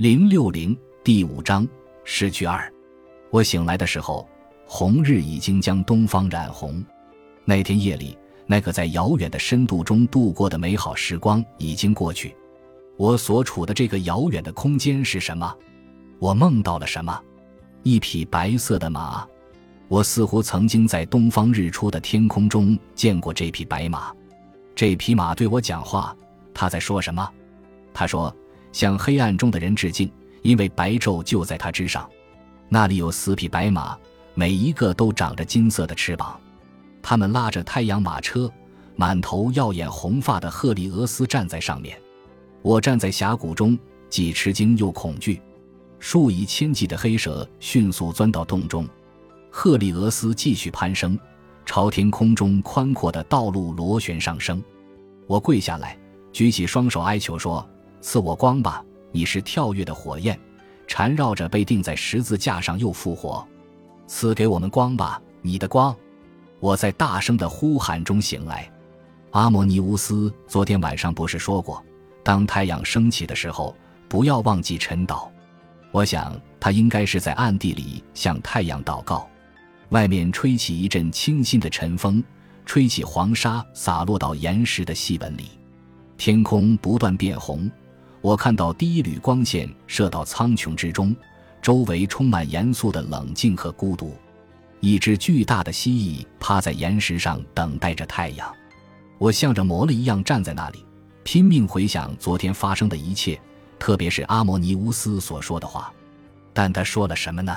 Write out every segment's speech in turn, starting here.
零六零第五章诗句二。我醒来的时候，红日已经将东方染红。那天夜里，那个在遥远的深度中度过的美好时光已经过去。我所处的这个遥远的空间是什么？我梦到了什么？一匹白色的马。我似乎曾经在东方日出的天空中见过这匹白马。这匹马对我讲话，他在说什么？他说：“向黑暗中的人致敬，因为白昼就在它之上。那里有四匹白马，每一个都长着金色的翅膀。他们拉着太阳马车，满头耀眼红发的赫利俄斯站在上面。”我站在峡谷中，既吃惊又恐惧。数以千计的黑蛇迅速钻到洞中。赫利俄斯继续攀升，朝天空中宽阔的道路螺旋上升。我跪下来，举起双手哀求说：“赐我光吧！你是跳跃的火焰，缠绕着被钉在十字架上又复活。赐给我们光吧，你的光！”我在大声的呼喊中醒来。阿摩尼乌斯昨天晚上不是说过？当太阳升起的时候，不要忘记晨祷。我想他应该是在暗地里向太阳祷告。外面吹起一阵清新的晨风，吹起黄沙洒落到岩石的细纹里。天空不断变红，我看到第一缕光线射到苍穹之中，周围充满严肃的冷静和孤独。一只巨大的蜥蜴趴在岩石上等待着太阳。我像着魔了一样站在那里。拼命回想昨天发生的一切，特别是阿摩尼乌斯所说的话。但他说了什么呢？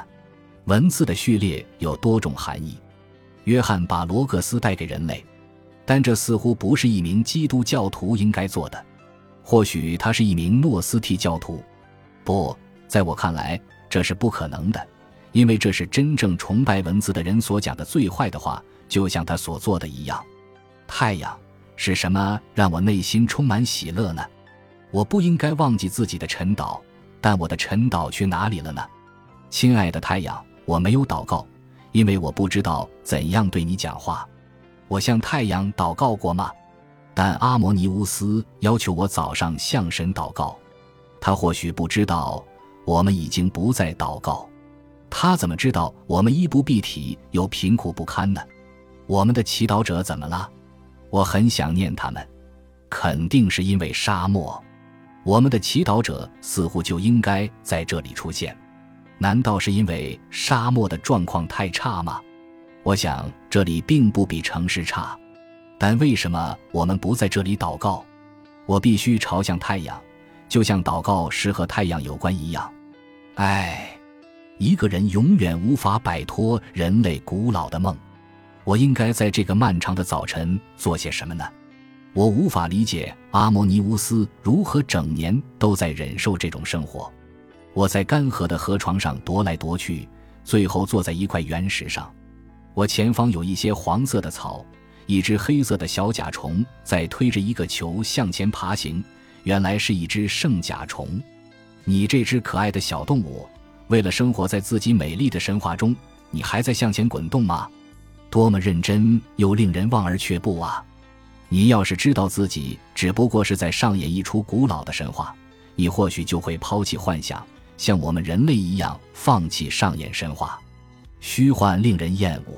文字的序列有多种含义。约翰把罗格斯带给人类，但这似乎不是一名基督教徒应该做的。或许他是一名诺斯替教徒。不，在我看来，这是不可能的，因为这是真正崇拜文字的人所讲的最坏的话，就像他所做的一样。太阳。是什么让我内心充满喜乐呢？我不应该忘记自己的晨祷，但我的晨祷去哪里了呢？亲爱的太阳，我没有祷告，因为我不知道怎样对你讲话。我向太阳祷告过吗？但阿摩尼乌斯要求我早上向神祷告。他或许不知道我们已经不再祷告。他怎么知道我们衣不蔽体又贫苦不堪呢？我们的祈祷者怎么了？我很想念他们，肯定是因为沙漠。我们的祈祷者似乎就应该在这里出现。难道是因为沙漠的状况太差吗？我想这里并不比城市差。但为什么我们不在这里祷告？我必须朝向太阳，就像祷告是和太阳有关一样。唉，一个人永远无法摆脱人类古老的梦。我应该在这个漫长的早晨做些什么呢？我无法理解阿摩尼乌斯如何整年都在忍受这种生活。我在干涸的河床上踱来踱去，最后坐在一块原石上。我前方有一些黄色的草，一只黑色的小甲虫在推着一个球向前爬行，原来是一只圣甲虫。你这只可爱的小动物，为了生活在自己美丽的神话中，你还在向前滚动吗？多么认真又令人望而却步啊！你要是知道自己只不过是在上演一出古老的神话，你或许就会抛弃幻想，像我们人类一样放弃上演神话。虚幻令人厌恶。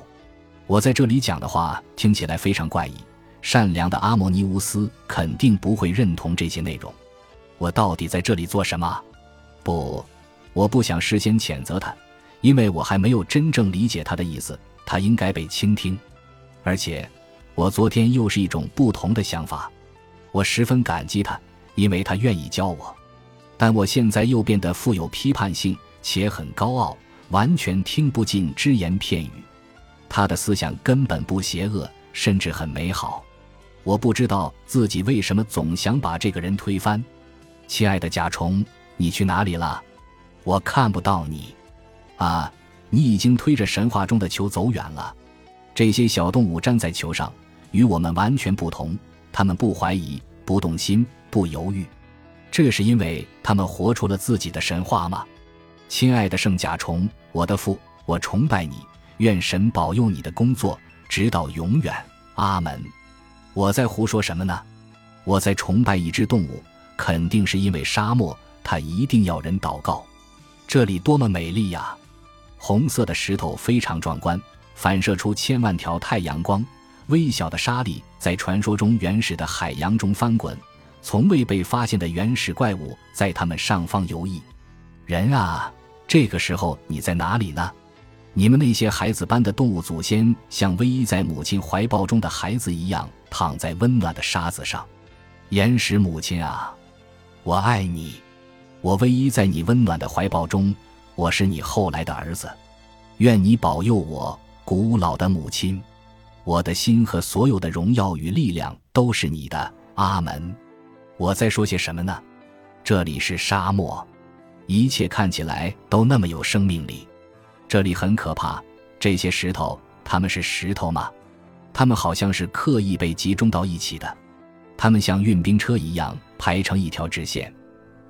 我在这里讲的话听起来非常怪异。善良的阿摩尼乌斯肯定不会认同这些内容。我到底在这里做什么？不，我不想事先谴责他，因为我还没有真正理解他的意思。他应该被倾听，而且，我昨天又是一种不同的想法。我十分感激他，因为他愿意教我。但我现在又变得富有批判性，且很高傲，完全听不进只言片语。他的思想根本不邪恶，甚至很美好。我不知道自己为什么总想把这个人推翻。亲爱的甲虫，你去哪里了？我看不到你。啊。你已经推着神话中的球走远了。这些小动物站在球上，与我们完全不同。他们不怀疑，不动心，不犹豫。这是因为他们活出了自己的神话吗？亲爱的圣甲虫，我的父，我崇拜你。愿神保佑你的工作，直到永远。阿门。我在胡说什么呢？我在崇拜一只动物，肯定是因为沙漠，它一定要人祷告。这里多么美丽呀！红色的石头非常壮观，反射出千万条太阳光。微小的沙粒在传说中原始的海洋中翻滚，从未被发现的原始怪物在它们上方游弋。人啊，这个时候你在哪里呢？你们那些孩子般的动物祖先，像偎依在母亲怀抱中的孩子一样，躺在温暖的沙子上。岩石母亲啊，我爱你，我偎依在你温暖的怀抱中。我是你后来的儿子，愿你保佑我，古老的母亲。我的心和所有的荣耀与力量都是你的，阿门。我在说些什么呢？这里是沙漠，一切看起来都那么有生命力。这里很可怕，这些石头，它们是石头吗？它们好像是刻意被集中到一起的，它们像运兵车一样排成一条直线，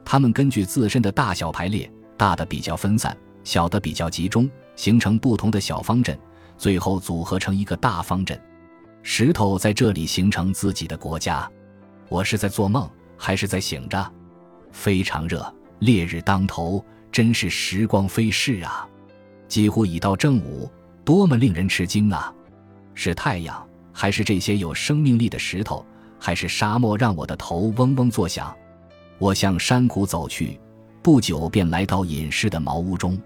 它们根据自身的大小排列。大的比较分散，小的比较集中，形成不同的小方阵，最后组合成一个大方阵。石头在这里形成自己的国家。我是在做梦，还是在醒着？非常热，烈日当头，真是时光飞逝啊！几乎已到正午，多么令人吃惊啊！是太阳，还是这些有生命力的石头，还是沙漠，让我的头嗡嗡作响？我向山谷走去。不久便来到隐士的茅屋中，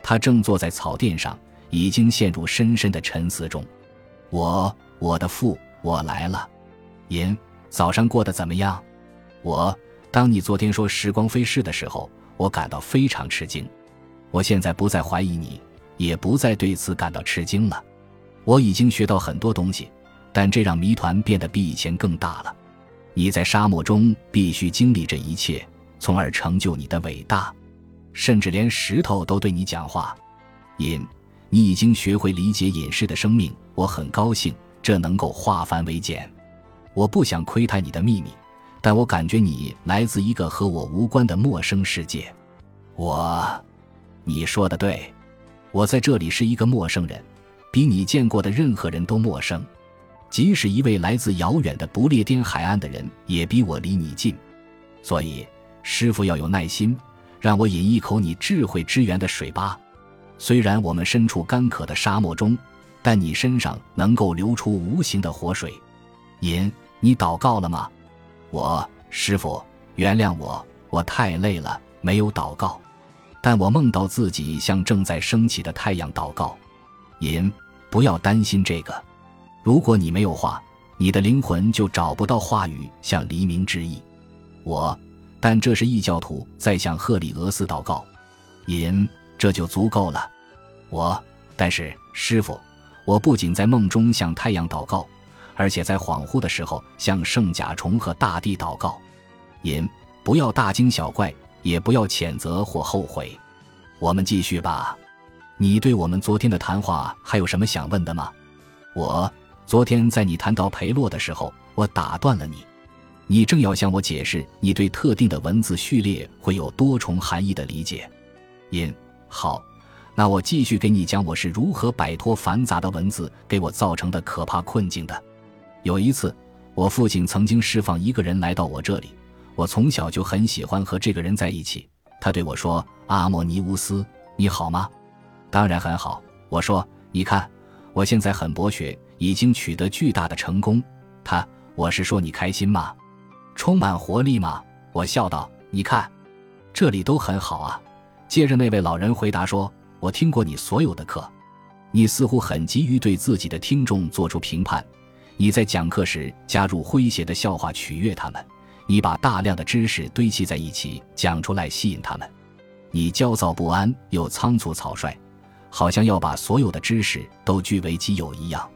他正坐在草垫上，已经陷入深深的沉思中。我，我的父，我来了。隐，早上过得怎么样？我，当你昨天说时光飞逝的时候，我感到非常吃惊。我现在不再怀疑你，也不再对此感到吃惊了。我已经学到很多东西，但这让谜团变得比以前更大了。你在沙漠中必须经历这一切。从而成就你的伟大，甚至连石头都对你讲话。隐，你已经学会理解隐士的生命，我很高兴，这能够化繁为简。我不想窥探你的秘密，但我感觉你来自一个和我无关的陌生世界。我，你说的对，我在这里是一个陌生人，比你见过的任何人都陌生。即使一位来自遥远的不列颠海岸的人，也比我离你近。所以。师傅要有耐心，让我饮一口你智慧之源的水吧。虽然我们身处干渴的沙漠中，但你身上能够流出无形的活水。饮，你祷告了吗？我，师傅，原谅我，我太累了，没有祷告。但我梦到自己向正在升起的太阳祷告。饮，不要担心这个。如果你没有话，你的灵魂就找不到话语向黎明致意。我。但这是异教徒在向赫里俄斯祷告，引这就足够了。我，但是师傅，我不仅在梦中向太阳祷告，而且在恍惚的时候向圣甲虫和大地祷告。引不要大惊小怪，也不要谴责或后悔。我们继续吧。你对我们昨天的谈话还有什么想问的吗？我昨天在你谈到裴洛的时候，我打断了你。你正要向我解释你对特定的文字序列会有多重含义的理解，因好，那我继续给你讲我是如何摆脱繁杂的文字给我造成的可怕困境的。有一次，我父亲曾经释放一个人来到我这里，我从小就很喜欢和这个人在一起。他对我说：“阿莫尼乌斯，你好吗？”“当然很好。”我说：“你看，我现在很博学，已经取得巨大的成功。”他：“我是说你开心吗？”充满活力吗？我笑道：“你看，这里都很好啊。”接着那位老人回答说：“我听过你所有的课，你似乎很急于对自己的听众做出评判。你在讲课时加入诙谐的笑话取悦他们，你把大量的知识堆砌在一起讲出来吸引他们。你焦躁不安又仓促草率，好像要把所有的知识都据为己有一样。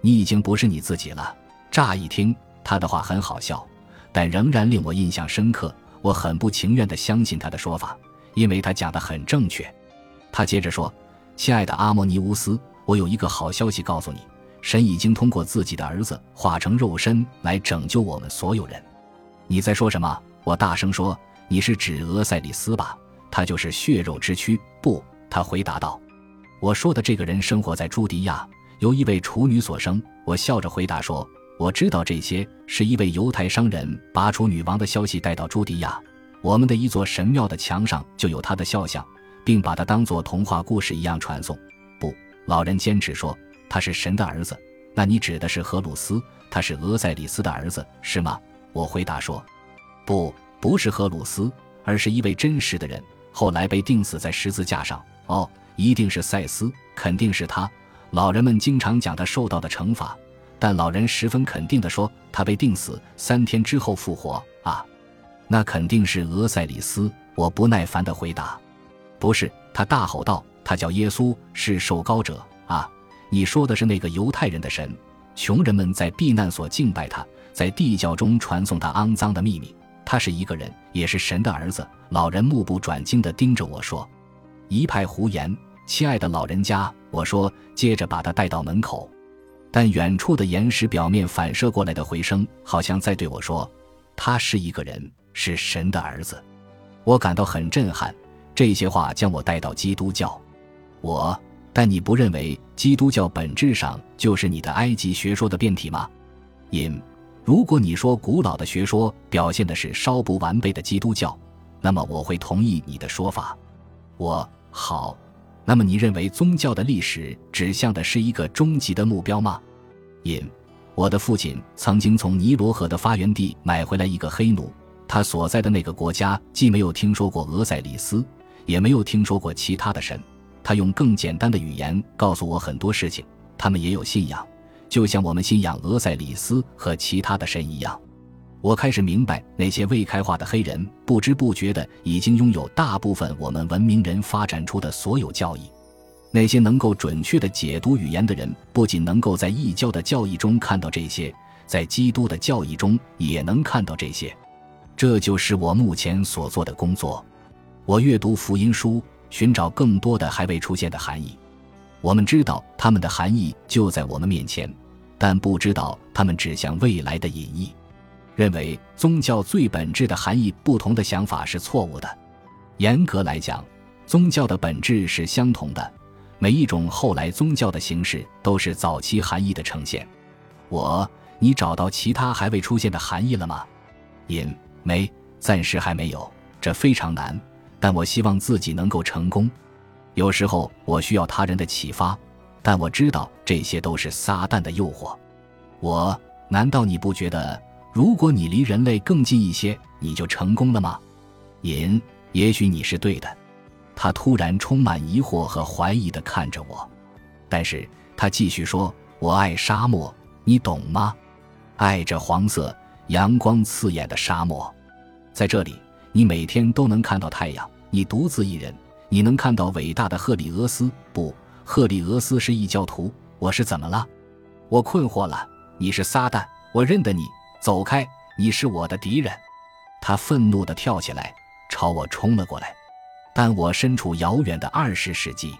你已经不是你自己了。”乍一听，他的话很好笑。但仍然令我印象深刻。我很不情愿地相信他的说法，因为他讲得很正确。他接着说：“亲爱的阿莫尼乌斯，我有一个好消息告诉你，神已经通过自己的儿子化成肉身来拯救我们所有人。”你在说什么？我大声说：“你是指俄塞里斯吧？他就是血肉之躯。”不，他回答道：“我说的这个人生活在朱迪亚，由一位处女所生。”我笑着回答说。我知道这些是一位犹太商人把处女王的消息带到朱迪亚。我们的一座神庙的墙上就有他的肖像，并把他当作童话故事一样传颂。不，老人坚持说他是神的儿子。那你指的是荷鲁斯，他是俄塞里斯的儿子，是吗？我回答说，不，不是荷鲁斯，而是一位真实的人，后来被钉死在十字架上。哦，一定是赛斯，肯定是他。老人们经常讲他受到的惩罚，但老人十分肯定地说，他被钉死三天之后复活。啊，那肯定是俄塞里斯。我不耐烦地回答：“不是。”他大吼道：“他叫耶稣，是受膏者啊！你说的是那个犹太人的神。穷人们在避难所敬拜他，在地窖中传颂他肮脏的秘密。他是一个人，也是神的儿子。”老人目不转睛地盯着我说：“一派胡言，亲爱的老人家。”我说，接着把他带到门口。但远处的岩石表面反射过来的回声，好像在对我说：“他是一个人，是神的儿子。”我感到很震撼。这些话将我带到基督教。我，但你不认为基督教本质上就是你的埃及学说的变体吗？因，如果你说古老的学说表现的是稍不完备的基督教，那么我会同意你的说法。我好，那么你认为宗教的历史指向的是一个终极的目标吗？因，我的父亲曾经从尼罗河的发源地买回来一个黑奴。他所在的那个国家既没有听说过俄塞里斯，也没有听说过其他的神。他用更简单的语言告诉我很多事情。他们也有信仰，就像我们信仰俄塞里斯和其他的神一样。我开始明白，那些未开化的黑人不知不觉的已经拥有大部分我们文明人发展出的所有教义。那些能够准确的解读语言的人，不仅能够在异教的教义中看到这些，在基督的教义中也能看到这些。这就是我目前所做的工作。我阅读福音书，寻找更多的还未出现的含义。我们知道它们的含义就在我们面前，但不知道它们指向未来的隐意。认为宗教最本质的含义不同的想法是错误的。严格来讲，宗教的本质是相同的。每一种后来宗教的形式都是早期含义的呈现。我，你找到其他还未出现的含义了吗？因。没，暂时还没有，这非常难。但我希望自己能够成功。有时候我需要他人的启发，但我知道这些都是撒旦的诱惑。我难道你不觉得，如果你离人类更近一些，你就成功了吗？隐，也许你是对的。他突然充满疑惑和怀疑地看着我，但是他继续说：“我爱沙漠，你懂吗？爱着黄色、阳光刺眼的沙漠。”在这里，你每天都能看到太阳。你独自一人，你能看到伟大的赫里俄斯。不，赫里俄斯是异教徒。我是怎么了？我困惑了。你是撒旦，我认得你。走开，你是我的敌人。他愤怒地跳起来，朝我冲了过来。但我身处遥远的二十世纪。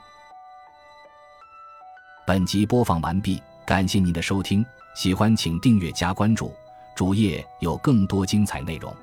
本集播放完毕，感谢您的收听。喜欢请订阅加关注，主页有更多精彩内容。